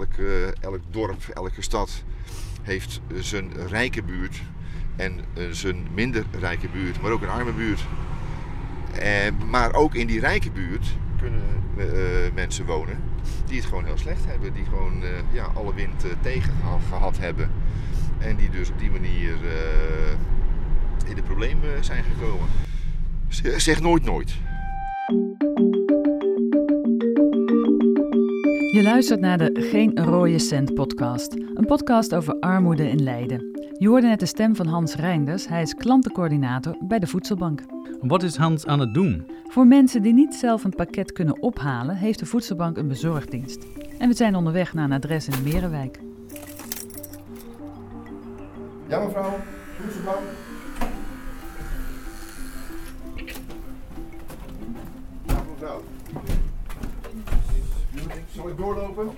elk, eh, elk dorp, elke stad heeft zijn rijke buurt en eh, zijn minder rijke buurt, maar ook een arme buurt. Eh, maar ook in die rijke buurt kunnen mensen wonen die het gewoon heel slecht hebben. Die gewoon ja, alle wind tegen geha- gehad hebben. En die dus op die manier in de problemen zijn gekomen. Zeg nooit nooit. Je luistert naar de Geen Rode Cent podcast. Een podcast over armoede in Leiden. Je hoorde net de stem van Hans Reinders. Hij is klantencoördinator bij de Voedselbank. Wat is Hans aan het doen? Voor mensen die niet zelf een pakket kunnen ophalen, heeft de Voedselbank een bezorgdienst. En we zijn onderweg naar een adres in Merenwijk. Ja mevrouw, voedselbank. Zal ik doorlopen?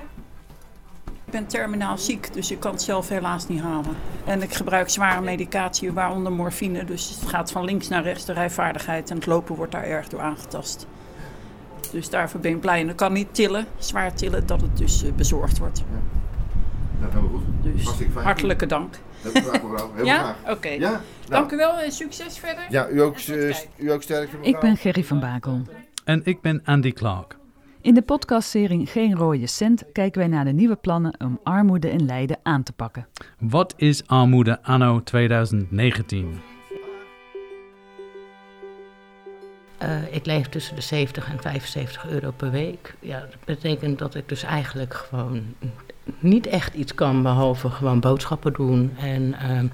Ik ben terminaal ziek, dus ik kan het zelf helaas niet halen. En ik gebruik zware medicatie, waaronder morfine. Dus het gaat van links naar rechts, de rijvaardigheid. En het lopen wordt daar erg door aangetast. Dus daarvoor ben ik blij. En ik kan niet tillen, zwaar tillen, dat het dus eh, bezorgd wordt. Ja, helemaal goed. Dus fijn. hartelijke dank. Heel graag mevrouw, heel Ja? graag. Oké. Ja, nou, Dank u wel en succes verder. Ja, u ook, eh, u ook sterkte mevrouw. Ik ben Gerry van Bakel. En ik ben Andy Clark. In de podcastserie Geen Rode Cent kijken wij naar de nieuwe plannen om armoede in Leiden aan te pakken. Wat is armoede anno 2019? Eh, ik leef tussen de 70 en 75 euro per week. Ja, dat betekent dat ik dus eigenlijk gewoon niet echt iets kan behalve gewoon boodschappen doen. En ehm,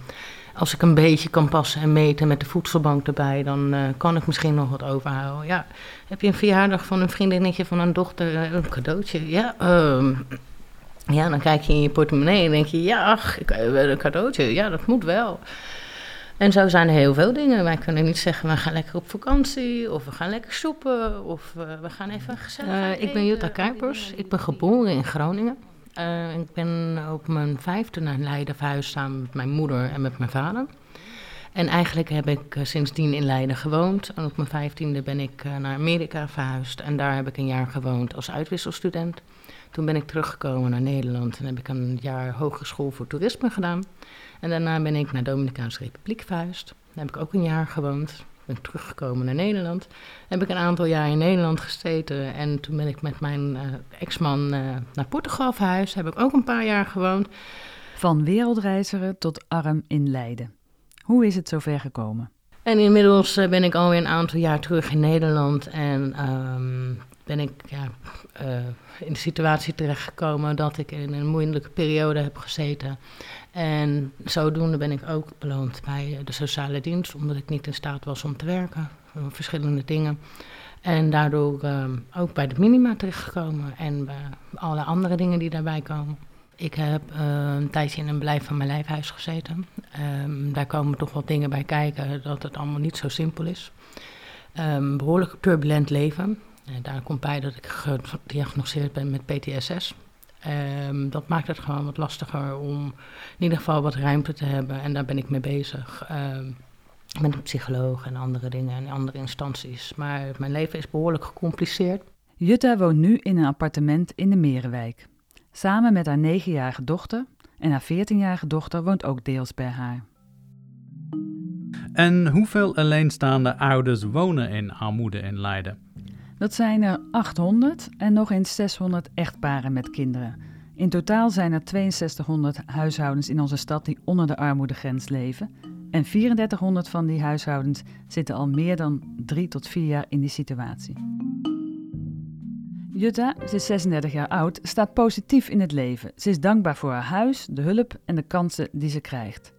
als ik een beetje kan passen en meten met de voedselbank erbij, dan eh, kan ik misschien nog wat overhouden. Ja, heb je een verjaardag van een vriendinnetje van een dochter, eh, een cadeautje? Ja, ehm, ja, dan kijk je in je portemonnee en denk je, ja, ach, ik, eh, een cadeautje, ja, dat moet wel. En zo zijn er heel veel dingen. Wij kunnen niet zeggen, we gaan lekker op vakantie, of we gaan lekker shoppen, of we gaan even gezellig ik ben. Jutta Kuipers. Ik ben geboren in Groningen. Eh, ik ben op mijn vijfde naar Leiden verhuisd samen met mijn moeder en met mijn vader. En eigenlijk heb ik eh, sindsdien in Leiden gewoond. En op mijn vijftiende ben ik eh, naar Amerika verhuisd. En daar heb ik een jaar gewoond als uitwisselstudent. Toen ben ik teruggekomen naar Nederland en heb ik een jaar hogeschool voor toerisme gedaan. En daarna ben ik naar Dominicaanse Republiek verhuisd. Daar heb ik ook een jaar gewoond. Ben teruggekomen naar Nederland. Heb ik een aantal jaar in Nederland gezeten. En toen ben ik met mijn eh, ex-man eh, naar Portugal verhuisd. Heb ik ook een paar jaar gewoond. Van wereldreiziger tot arm in Leiden. Hoe is het zover gekomen? En inmiddels eh, ben ik alweer een aantal jaar terug in Nederland. En ehm, ben ik ja, in de situatie terechtgekomen dat ik in een moeilijke periode heb gezeten. En zodoende ben ik ook beloond bij eh, de sociale dienst, omdat ik niet in staat was om te werken. voor verschillende dingen. En daardoor ehm, ook bij de minima terechtgekomen en bij alle andere dingen die daarbij komen. Ik heb eh, een tijdje in een blijf van mijn lijfhuis gezeten. Ehm, daar komen toch wat dingen bij kijken dat het allemaal niet zo simpel is. Ehm, behoorlijk turbulent leven. Eh, daar komt bij dat ik gediagnosticeerd ben met PTSS. Ehm, dat maakt het gewoon wat lastiger om in ieder geval wat ruimte te hebben. En daar ben ik mee bezig. Ehm, met een psycholoog en andere dingen en andere instanties. Maar mijn leven is behoorlijk gecompliceerd. Jutta woont nu in een appartement in de Merenwijk. Samen met haar negenjarige dochter en haar veertienjarige dochter woont ook deels bij haar. En hoeveel alleenstaande ouders wonen in armoede in Leiden? Dat zijn er 800 en nog eens 600 echtparen met kinderen. In totaal zijn er 6200 huishoudens in onze stad die onder de armoedegrens leven. En 3400 van die huishoudens zitten al meer dan drie tot vier jaar in die situatie. Jutta, ze is 36 jaar oud, staat positief in het leven. Ze is dankbaar voor haar huis, de hulp en de kansen die ze krijgt.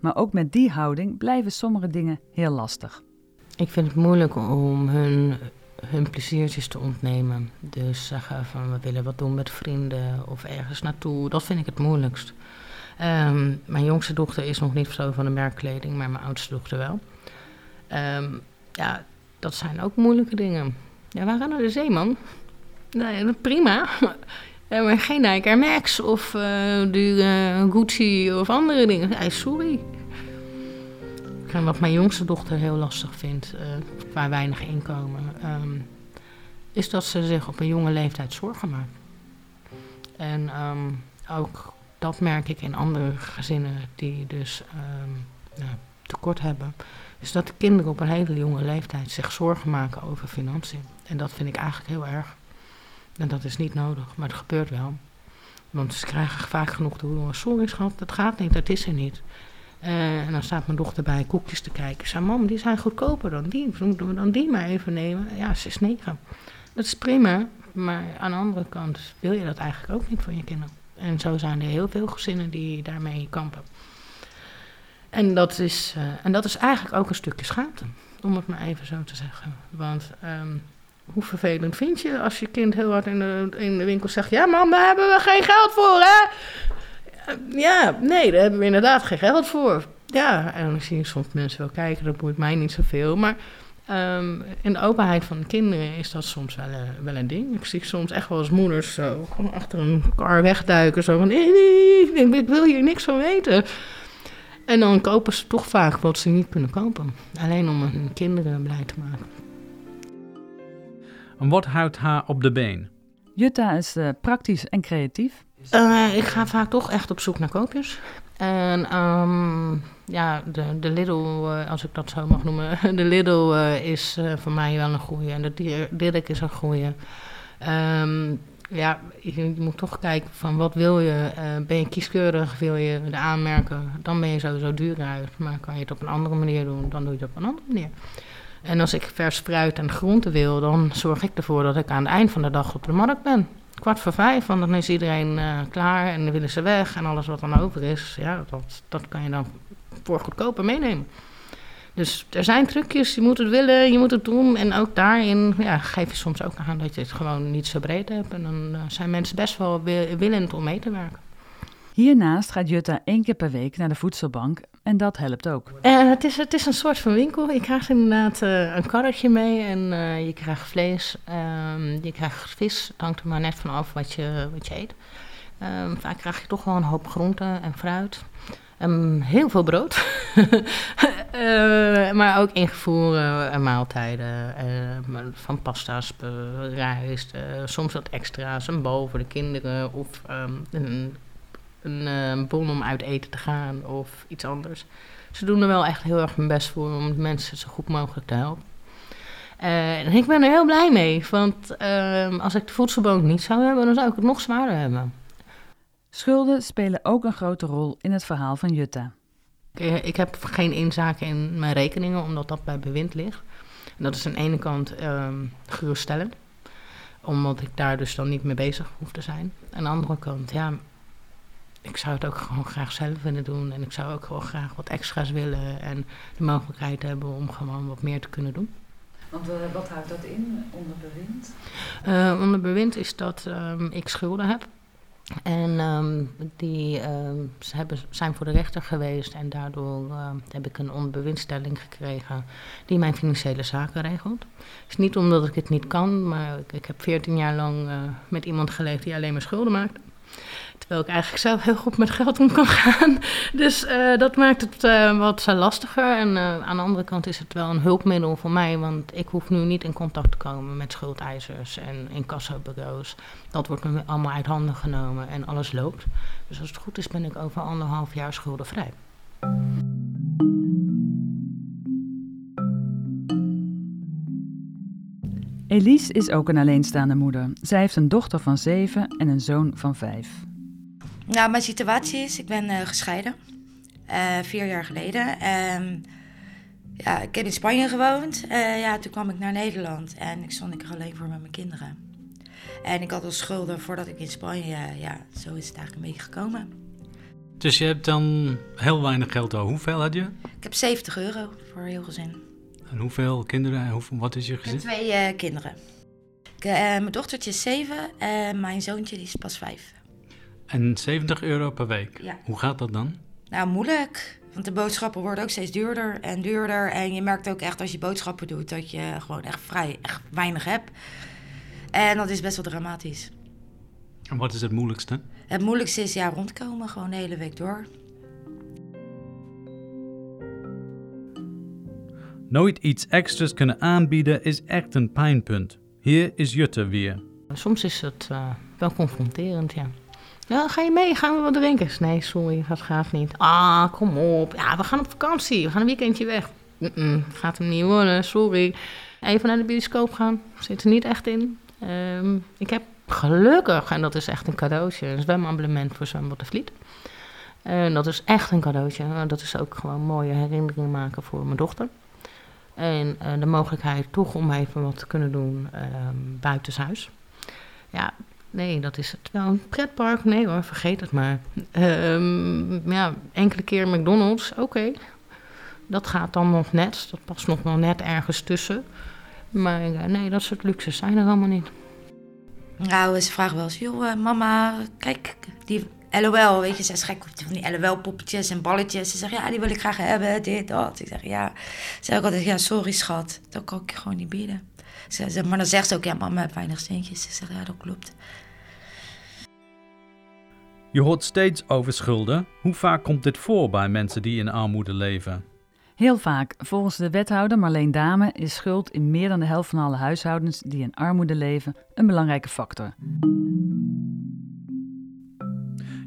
Maar ook met die houding blijven sommige dingen heel lastig. Ik vind het moeilijk om hun, hun pleziertjes te ontnemen. Dus zeggen van we willen wat doen met vrienden of ergens naartoe. Dat vind ik het moeilijkst. Ehm, mijn jongste dochter is nog niet zo van de merkkleding, maar mijn oudste dochter wel. Ehm, ja, dat zijn ook moeilijke dingen. Ja, we gaan naar de zee, man. Nee, prima. Ja, maar geen Nike Air Max of eh dure Gucci of andere dingen. Sorry. Wat mijn jongste dochter heel lastig vindt, eh, qua weinig inkomen, ehm, is dat ze zich op een jonge leeftijd zorgen maakt. En ehm, ook dat merk ik in andere gezinnen die dus ehm, nou, tekort hebben. Dus dat de kinderen op een hele jonge leeftijd zich zorgen maken over financiën. En dat vind ik eigenlijk heel erg. En dat is niet nodig, maar het gebeurt wel. Want ze krijgen vaak genoeg te horen, sorry schat, dat gaat niet, dat is er niet. Eh, en dan staat mijn dochter bij koekjes te kijken. Zei, mam, die zijn goedkoper dan die. Moeten we dan die maar even nemen? Ja, ze is negen. Dat is prima, maar aan de andere kant wil je dat eigenlijk ook niet voor je kinderen. En zo zijn er heel veel gezinnen die daarmee kampen. En dat is, uh, en dat is eigenlijk ook een stukje schaamte, om het maar even zo te zeggen. Want um, hoe vervelend vind je als je kind heel hard in de, in de winkel zegt: Ja, mam, daar hebben we geen geld voor, hè? Ja, nee, daar hebben we inderdaad geen geld voor. Ja, en dan zie je soms mensen wel kijken, dat boeit mij niet zoveel. Maar um, in de openheid van de kinderen is dat soms wel, uh, wel een ding. Ik zie soms echt wel eens moeders zo achter een kar wegduiken. Zo van, nee, nee, ik wil hier niks van weten. En dan kopen ze toch vaak wat ze niet kunnen kopen. Alleen om hun kinderen blij te maken. En wat houdt haar op de been? Jutta is uh, praktisch en creatief. Uh, ik ga vaak toch echt op zoek naar koopjes. En um, ja, de, de Lidl, uh, als ik dat zo mag noemen, de Lidl uh, is voor mij wel een goede. En de Dirk is een goede. Um, ja, je, je, moet toch kijken van wat wil je. ben je kieskeurig, wil je de aanmerken, dan ben je sowieso duur uit. Maar kan je het op een andere manier doen, dan doe je het op een andere manier. En als ik vers fruit en groenten wil, dan zorg ik ervoor dat ik aan het eind van de dag op de markt ben. Kwart voor vijf, want dan is iedereen uh, klaar en dan willen ze weg. En alles wat dan over is, ja, dat, dat kan je dan voor goedkoper meenemen. Dus er zijn trucjes, je moet het willen, je moet het doen. En ook daarin ja, geef je soms ook aan dat je het gewoon niet zo breed hebt. En dan uh, zijn mensen best wel willend om mee te werken. Hiernaast gaat Jutta één keer per week naar de voedselbank en dat helpt ook. Uh, het, is, het is een soort van winkel. Je krijgt inderdaad uh, een karretje mee en uh, je krijgt vlees, um, je krijgt vis. Hangt er maar net van af wat je, wat je eet. Um, vaak krijg je toch wel een hoop groenten en fruit. Um, heel veel brood. maar ook ingevoerde maaltijden. van pasta's, rijst, soms wat extra's. Een bol voor de kinderen of een een uh, bon om uit eten te gaan of iets anders. Ze doen er wel echt heel erg hun best voor om mensen zo goed mogelijk te helpen. Uh, en ik ben er heel blij mee, want uh, als ik de voedselbank niet zou hebben, dan zou ik het nog zwaarder hebben. Schulden spelen ook een grote rol in het verhaal van Jutta. Ik, ik heb geen inzaken in mijn rekeningen, omdat dat bij bewind ligt. En dat is aan de ene kant um, geruststellend, omdat ik daar dus dan niet mee bezig hoef te zijn. Aan de andere kant, ja, ik zou het ook gewoon graag zelf willen doen. En ik zou ook gewoon graag wat extra's willen. En de mogelijkheid hebben om gewoon wat meer te kunnen doen. Want uh, wat houdt dat in onder bewind? Uh, onder bewind is dat um, ik schulden heb. En um, die um, hebben, zijn voor de rechter geweest en daardoor uh, heb ik een onderbewindstelling gekregen die mijn financiële zaken regelt. Het is niet omdat ik het niet kan, maar ik, ik heb 14 jaar lang uh, met iemand geleefd die alleen maar schulden maakte. Terwijl ik eigenlijk zelf heel goed met geld om kan gaan. Dus uh, dat maakt het uh, wat lastiger. En uh, aan de andere kant is het wel een hulpmiddel voor mij. Want ik hoef nu niet in contact te komen met schuldeisers en incassobureaus. Dat wordt nu allemaal uit handen genomen en alles loopt. Dus als het goed is ben ik over anderhalf jaar schuldenvrij. Elise is ook een alleenstaande moeder. Zij heeft een dochter van zeven en een zoon van vijf. Nou, mijn situatie is, ik ben uh, gescheiden. Uh, vier jaar geleden. En ja, ik heb in Spanje gewoond. Uh, ja, toen kwam ik naar Nederland en ik stond ik er alleen voor met mijn kinderen. En ik had al schulden voordat ik in Spanje, ja, zo is het eigenlijk een beetje gekomen. Dus je hebt dan heel weinig geld al. Hoeveel had je? Ik heb 70 euro voor heel gezin. En hoeveel kinderen? Hoeveel, wat is je gezin? twee uh, kinderen. Ik, mijn dochtertje is zeven en mijn zoontje die is pas vijf. En 70 euro per week? Ja. Hoe gaat dat dan? Nou, moeilijk. Want de boodschappen worden ook steeds duurder en duurder. En je merkt ook echt als je boodschappen doet dat je gewoon echt vrij echt weinig hebt. En dat is best wel dramatisch. En wat is het moeilijkste? Het moeilijkste is ja, rondkomen, gewoon de hele week door. Nooit iets extra's kunnen aanbieden is echt een pijnpunt. Hier is Jutte weer. Soms is het uh, wel confronterend, ja. Nou, ga je mee? Gaan we wat drinken? Nee, sorry, dat gaat niet. Ah, kom op. Ja, we gaan op vakantie. We gaan een weekendje weg. Gaat hem niet worden, sorry. Even naar de bioscoop gaan. Zit er niet echt in. Ehm, ik heb gelukkig, en dat is echt een cadeautje, een zwemabonnement voor Zwembad de Vliet. En dat is echt een cadeautje. Dat is ook gewoon mooie herinneringen maken voor mijn dochter. En uh, de mogelijkheid toch om even wat te kunnen doen uh, buitenshuis. Ja, nee, dat is het. Wel een pretpark? Nee hoor, vergeet het maar. Um, ja, enkele keer McDonald's, oké. Dat gaat dan nog net. Dat past nog wel net ergens tussen. Maar nee, dat soort luxes zijn er allemaal niet. Nou, ze vragen wel eens, joh, mama, kijk, die LOL, weet je, ze is gek van die LOL-poppetjes en balletjes. Ze zegt, ja, die wil ik graag hebben, dit, dat. Ik zeg, ja. Ze zegt altijd, ja, sorry schat, dat kan ik je gewoon niet bieden. Ze, ze, maar dan zegt ze ook, ja, mama heeft weinig centjes. Ze zegt, ja, dat klopt. Je hoort steeds over schulden. Hoe vaak komt dit voor bij mensen die in armoede leven? Heel vaak. Volgens de wethouder Marleen Dame is schuld in meer dan de helft van alle huishoudens die in armoede leven een belangrijke factor.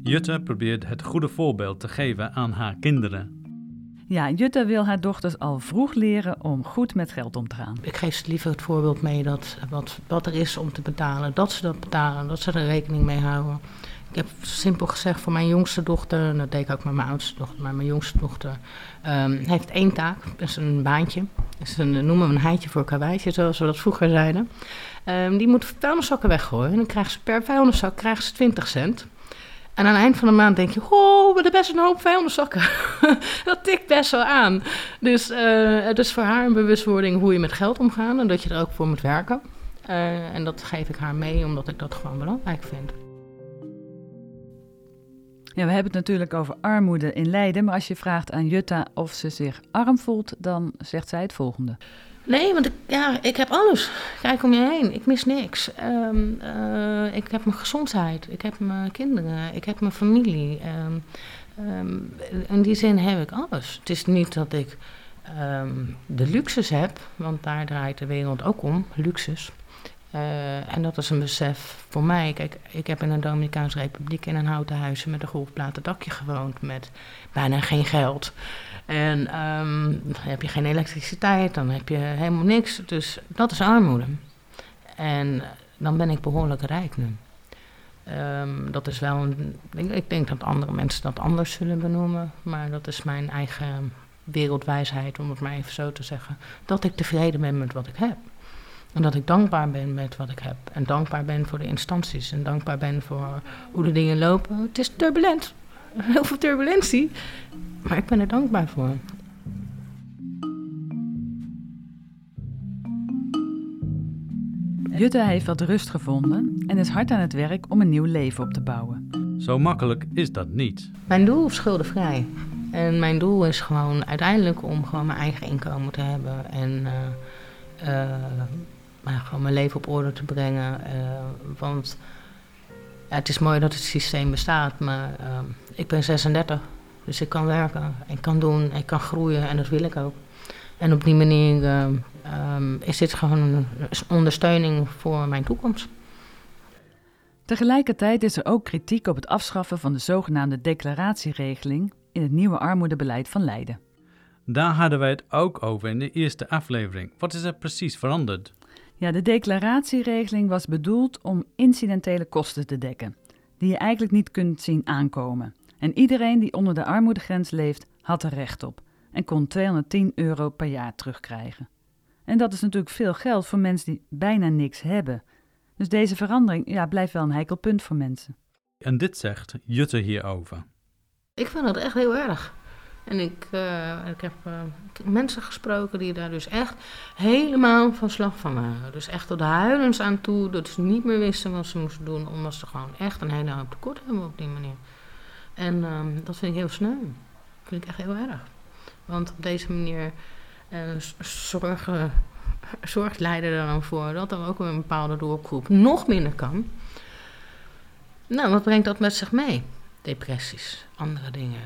Jutte probeert het goede voorbeeld te geven aan haar kinderen. Ja, Jutta wil haar dochters al vroeg leren om goed met geld om te gaan. Ik geef ze liever het voorbeeld mee dat wat, wat er is om te betalen, dat ze dat betalen, dat ze er rekening mee houden. Ik heb simpel gezegd voor mijn jongste dochter, en dat deed ik ook met mijn oudste dochter, maar mijn jongste dochter um, heeft één taak, dat is een baantje. Dus een, noemen we een heitje voor karweitje, zoals we dat vroeger zeiden. Um, die moet vuilniszakken weggooien en dan krijgt ze per vuilniszak krijgt ze 20 cent. En aan het eind van de maand denk je, oh, we hebben best een hoop vuilniszakken. dat tikt best wel aan. Dus het is voor haar een bewustwording hoe je met geld omgaat en dat je er ook voor moet werken. Uh, en dat geef ik haar mee, omdat ik dat gewoon belangrijk vind. Ja, we hebben het natuurlijk over armoede in Leiden, maar als je vraagt aan Jutta of ze zich arm voelt, dan zegt zij het volgende. Nee, want ik, ja, ik heb alles. Kijk om je heen. Ik mis niks. Um, uh, ik heb mijn gezondheid. Ik heb mijn kinderen. Ik heb mijn familie. Um, um, in die zin heb ik alles. Het is niet dat ik de luxus heb, want daar draait de wereld ook om, luxus. Uh, en dat is een besef voor mij. Kijk, ik heb in een Dominicaanse Republiek in een houten huisje met een golfplaten dakje gewoond, met bijna geen geld. En um, dan heb je geen elektriciteit, dan heb je helemaal niks. Dus dat is armoede. En dan ben ik behoorlijk rijk nu. Um, dat is wel een. Ik, denk dat andere mensen dat anders zullen benoemen. Maar dat is mijn eigen wereldwijsheid, om het maar even zo te zeggen. Dat ik tevreden ben met wat ik heb. En dat ik dankbaar ben met wat ik heb. En dankbaar ben voor de instanties. En dankbaar ben voor hoe de dingen lopen. Het is turbulent. Heel veel turbulentie. Maar ik ben er dankbaar voor. Jutta heeft wat rust gevonden en is hard aan het werk om een nieuw leven op te bouwen. Zo makkelijk is dat niet. Mijn doel is schuldenvrij. En mijn doel is gewoon uiteindelijk om gewoon mijn eigen inkomen te hebben. En uh, uh, maar gewoon mijn leven op orde te brengen. Uh, want ja, het is mooi dat het systeem bestaat, maar ik ben 36. Dus ik kan werken, ik kan doen, ik kan groeien en dat wil ik ook. En op die manier um, is dit gewoon een ondersteuning voor mijn toekomst. Tegelijkertijd is er ook kritiek op het afschaffen van de zogenaamde declaratieregeling in het nieuwe armoedebeleid van Leiden. Daar hadden wij het ook over in de eerste aflevering. Wat is er precies veranderd? Ja, de declaratieregeling was bedoeld om incidentele kosten te dekken, die je eigenlijk niet kunt zien aankomen. En iedereen die onder de armoedegrens leeft, had er recht op en kon 210 euro per jaar terugkrijgen. En dat is natuurlijk veel geld voor mensen die bijna niks hebben. Dus deze verandering ja, blijft wel een heikel punt voor mensen. En dit zegt Jutte hierover. Ik vind dat echt heel erg. En ik, uh, ik heb uh, mensen gesproken die daar dus echt helemaal van slag van waren. Dus echt tot huilens aan toe, dat ze niet meer wisten wat ze moesten doen, omdat ze gewoon echt een hele hoop tekort hebben op die manier. En um, dat vind ik heel sneu. Dat vind ik echt heel erg. Want op deze manier uh, zorgen, zorgt Leiden er dan voor dat er ook een bepaalde doelgroep nog minder kan. Nou, wat brengt dat met zich mee? Depressies, andere dingen.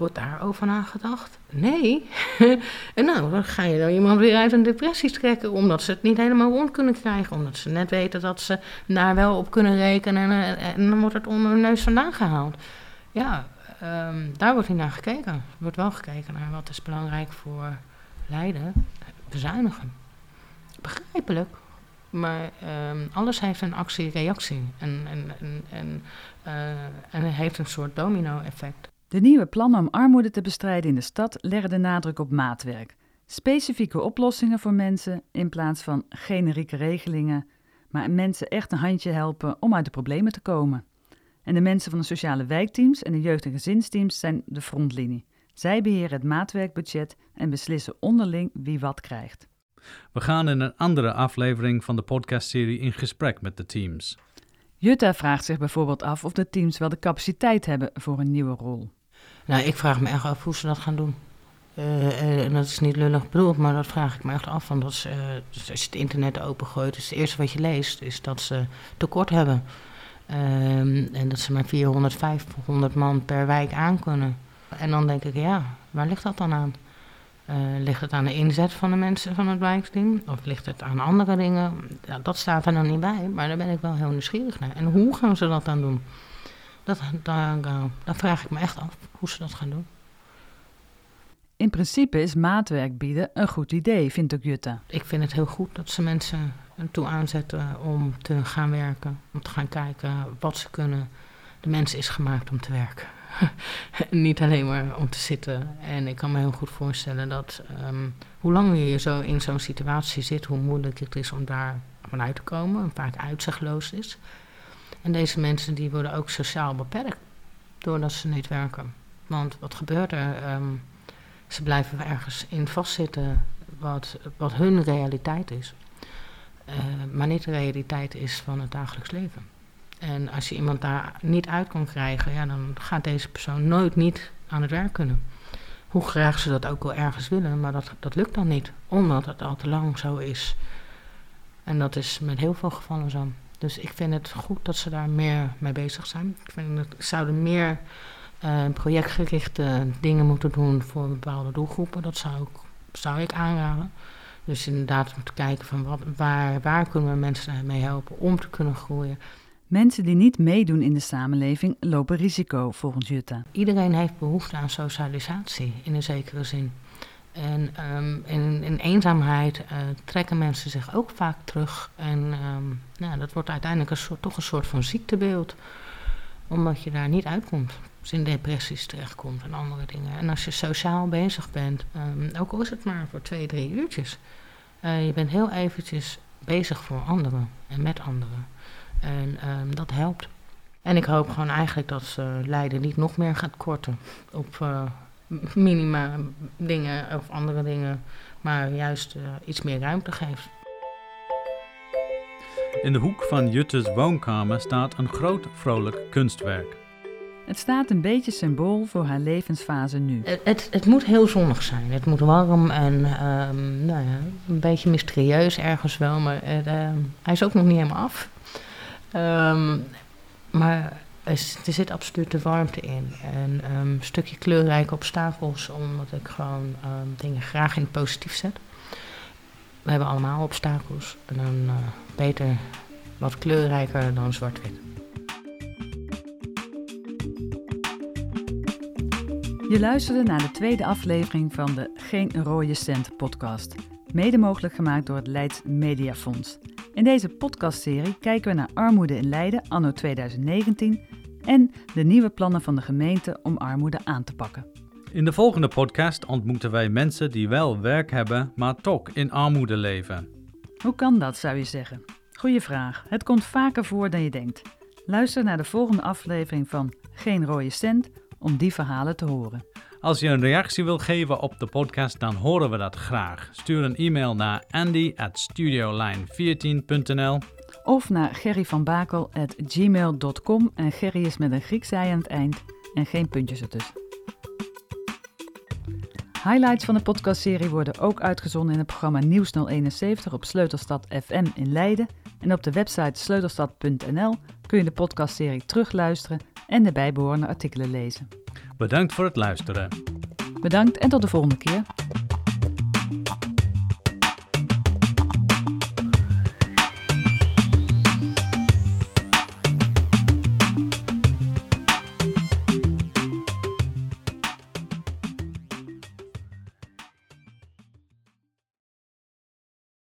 Wordt daarover nagedacht? Nee. en nou, dan ga je dan iemand weer uit een depressie trekken, omdat ze het niet helemaal rond kunnen krijgen. Omdat ze net weten dat ze daar wel op kunnen rekenen en, en dan wordt het onder hun neus vandaan gehaald. Ja, ehm, daar wordt niet naar gekeken. Er wordt wel gekeken naar wat is belangrijk voor Leiden. Bezuinigen. Begrijpelijk. Maar ehm, alles heeft een actie-reactie. En, en, en, en, uh, en heeft een soort domino-effect. De nieuwe plannen om armoede te bestrijden in de stad leggen de nadruk op maatwerk. Specifieke oplossingen voor mensen in plaats van generieke regelingen, maar mensen echt een handje helpen om uit de problemen te komen. En de mensen van de sociale wijkteams en de jeugd- en gezinsteams zijn de frontlinie. Zij beheren het maatwerkbudget en beslissen onderling wie wat krijgt. We gaan in een andere aflevering van de podcastserie in gesprek met de teams. Jutta vraagt zich bijvoorbeeld af of de teams wel de capaciteit hebben voor een nieuwe rol. Nou, ik vraag me echt af hoe ze dat gaan doen. Uh, en dat is niet lullig bedoeld, maar dat vraag ik me echt af. Want als, uh, als je het internet opengooit, is het eerste wat je leest, is dat ze tekort hebben. Uh, en dat ze maar 400, 500 man per wijk aan kunnen. En dan denk ik, ja, waar ligt dat dan aan? ligt het aan de inzet van de mensen van het wijkteam? Of ligt het aan andere dingen? Ja, dat staat er nog niet bij, maar daar ben ik wel heel nieuwsgierig naar. En hoe gaan ze dat dan doen? Dat, daar, daar vraag ik me echt af hoe ze dat gaan doen. In principe is maatwerk bieden een goed idee, vindt ook Jutta. Ik vind het heel goed dat ze mensen toe aanzetten om te gaan werken. Om te gaan kijken wat ze kunnen. De mens is gemaakt om te werken. Niet alleen maar om te zitten. En ik kan me heel goed voorstellen dat um, hoe langer je zo in zo'n situatie zit, hoe moeilijk het is om daar vanuit te komen. En vaak uitzichtloos is. En deze mensen die worden ook sociaal beperkt doordat ze niet werken. Want wat gebeurt er? Um, ze blijven ergens in vastzitten wat, wat hun realiteit is. Uh, maar niet de realiteit is van het dagelijks leven. En als je iemand daar niet uit kan krijgen, ja, dan gaat deze persoon nooit niet aan het werk kunnen. Hoe graag ze dat ook wel ergens willen, maar dat, dat lukt dan niet, omdat het al te lang zo is. En dat is met heel veel gevallen zo. Dus ik vind het goed dat ze daar meer mee bezig zijn. Ik vind dat zouden meer uh, projectgerichte dingen moeten doen voor bepaalde doelgroepen. Dat zou ik, zou ik aanraden. Dus inderdaad om te kijken van wat, waar, waar kunnen we mensen mee helpen om te kunnen groeien. Mensen die niet meedoen in de samenleving lopen risico, volgens Jutta. Iedereen heeft behoefte aan socialisatie in een zekere zin. En um, in, in, eenzaamheid uh, trekken mensen zich ook vaak terug. En um, nou, dat wordt uiteindelijk een soort, toch een soort van ziektebeeld. Omdat je daar niet uitkomt. Dus in depressies terechtkomt en andere dingen. En als je sociaal bezig bent, um, ook al is het maar voor twee, drie uurtjes. Uh, je bent heel eventjes bezig voor anderen en met anderen. En dat helpt. En ik hoop gewoon eigenlijk dat uh, Leiden niet nog meer gaat korten op uh, minima dingen of andere dingen, maar juist uh, iets meer ruimte geeft. In de hoek van Jutte's woonkamer staat een groot vrolijk kunstwerk. Het staat een beetje symbool voor haar levensfase nu. Het, het, het moet heel zonnig zijn. Het moet warm en um, nou ja, een beetje mysterieus ergens wel, maar het, uh, hij is ook nog niet helemaal af. Um, maar er zit absoluut de warmte in. En um, een stukje kleurrijke obstakels, omdat ik gewoon um, dingen graag in het positief zet. We hebben allemaal obstakels. En dan uh, beter wat kleurrijker dan zwart-wit. Je luisterde naar de tweede aflevering van de Geen Rode Cent podcast. Mede mogelijk gemaakt door het Leids Mediafonds. In deze podcastserie kijken we naar armoede in Leiden anno 2019 en de nieuwe plannen van de gemeente om armoede aan te pakken. In de volgende podcast ontmoeten wij mensen die wel werk hebben, maar toch in armoede leven. Hoe kan dat, zou je zeggen? Goeie vraag. Het komt vaker voor dan je denkt. Luister naar de volgende aflevering van Geen Rode Cent om die verhalen te horen. Als je een reactie wil geven op de podcast, dan horen we dat graag. Stuur een e-mail naar andy.studioline14.nl of naar gerryvanbakel.gmail.com en Gerry is met een Grieks aan het eind en geen puntjes ertussen. Highlights van de podcastserie worden ook uitgezonden in het programma Nieuws 071 op Sleutelstad FM in Leiden. En op de website sleutelstad.nl kun je de podcastserie terugluisteren en de bijbehorende artikelen lezen. Bedankt voor het luisteren. Bedankt en tot de volgende keer.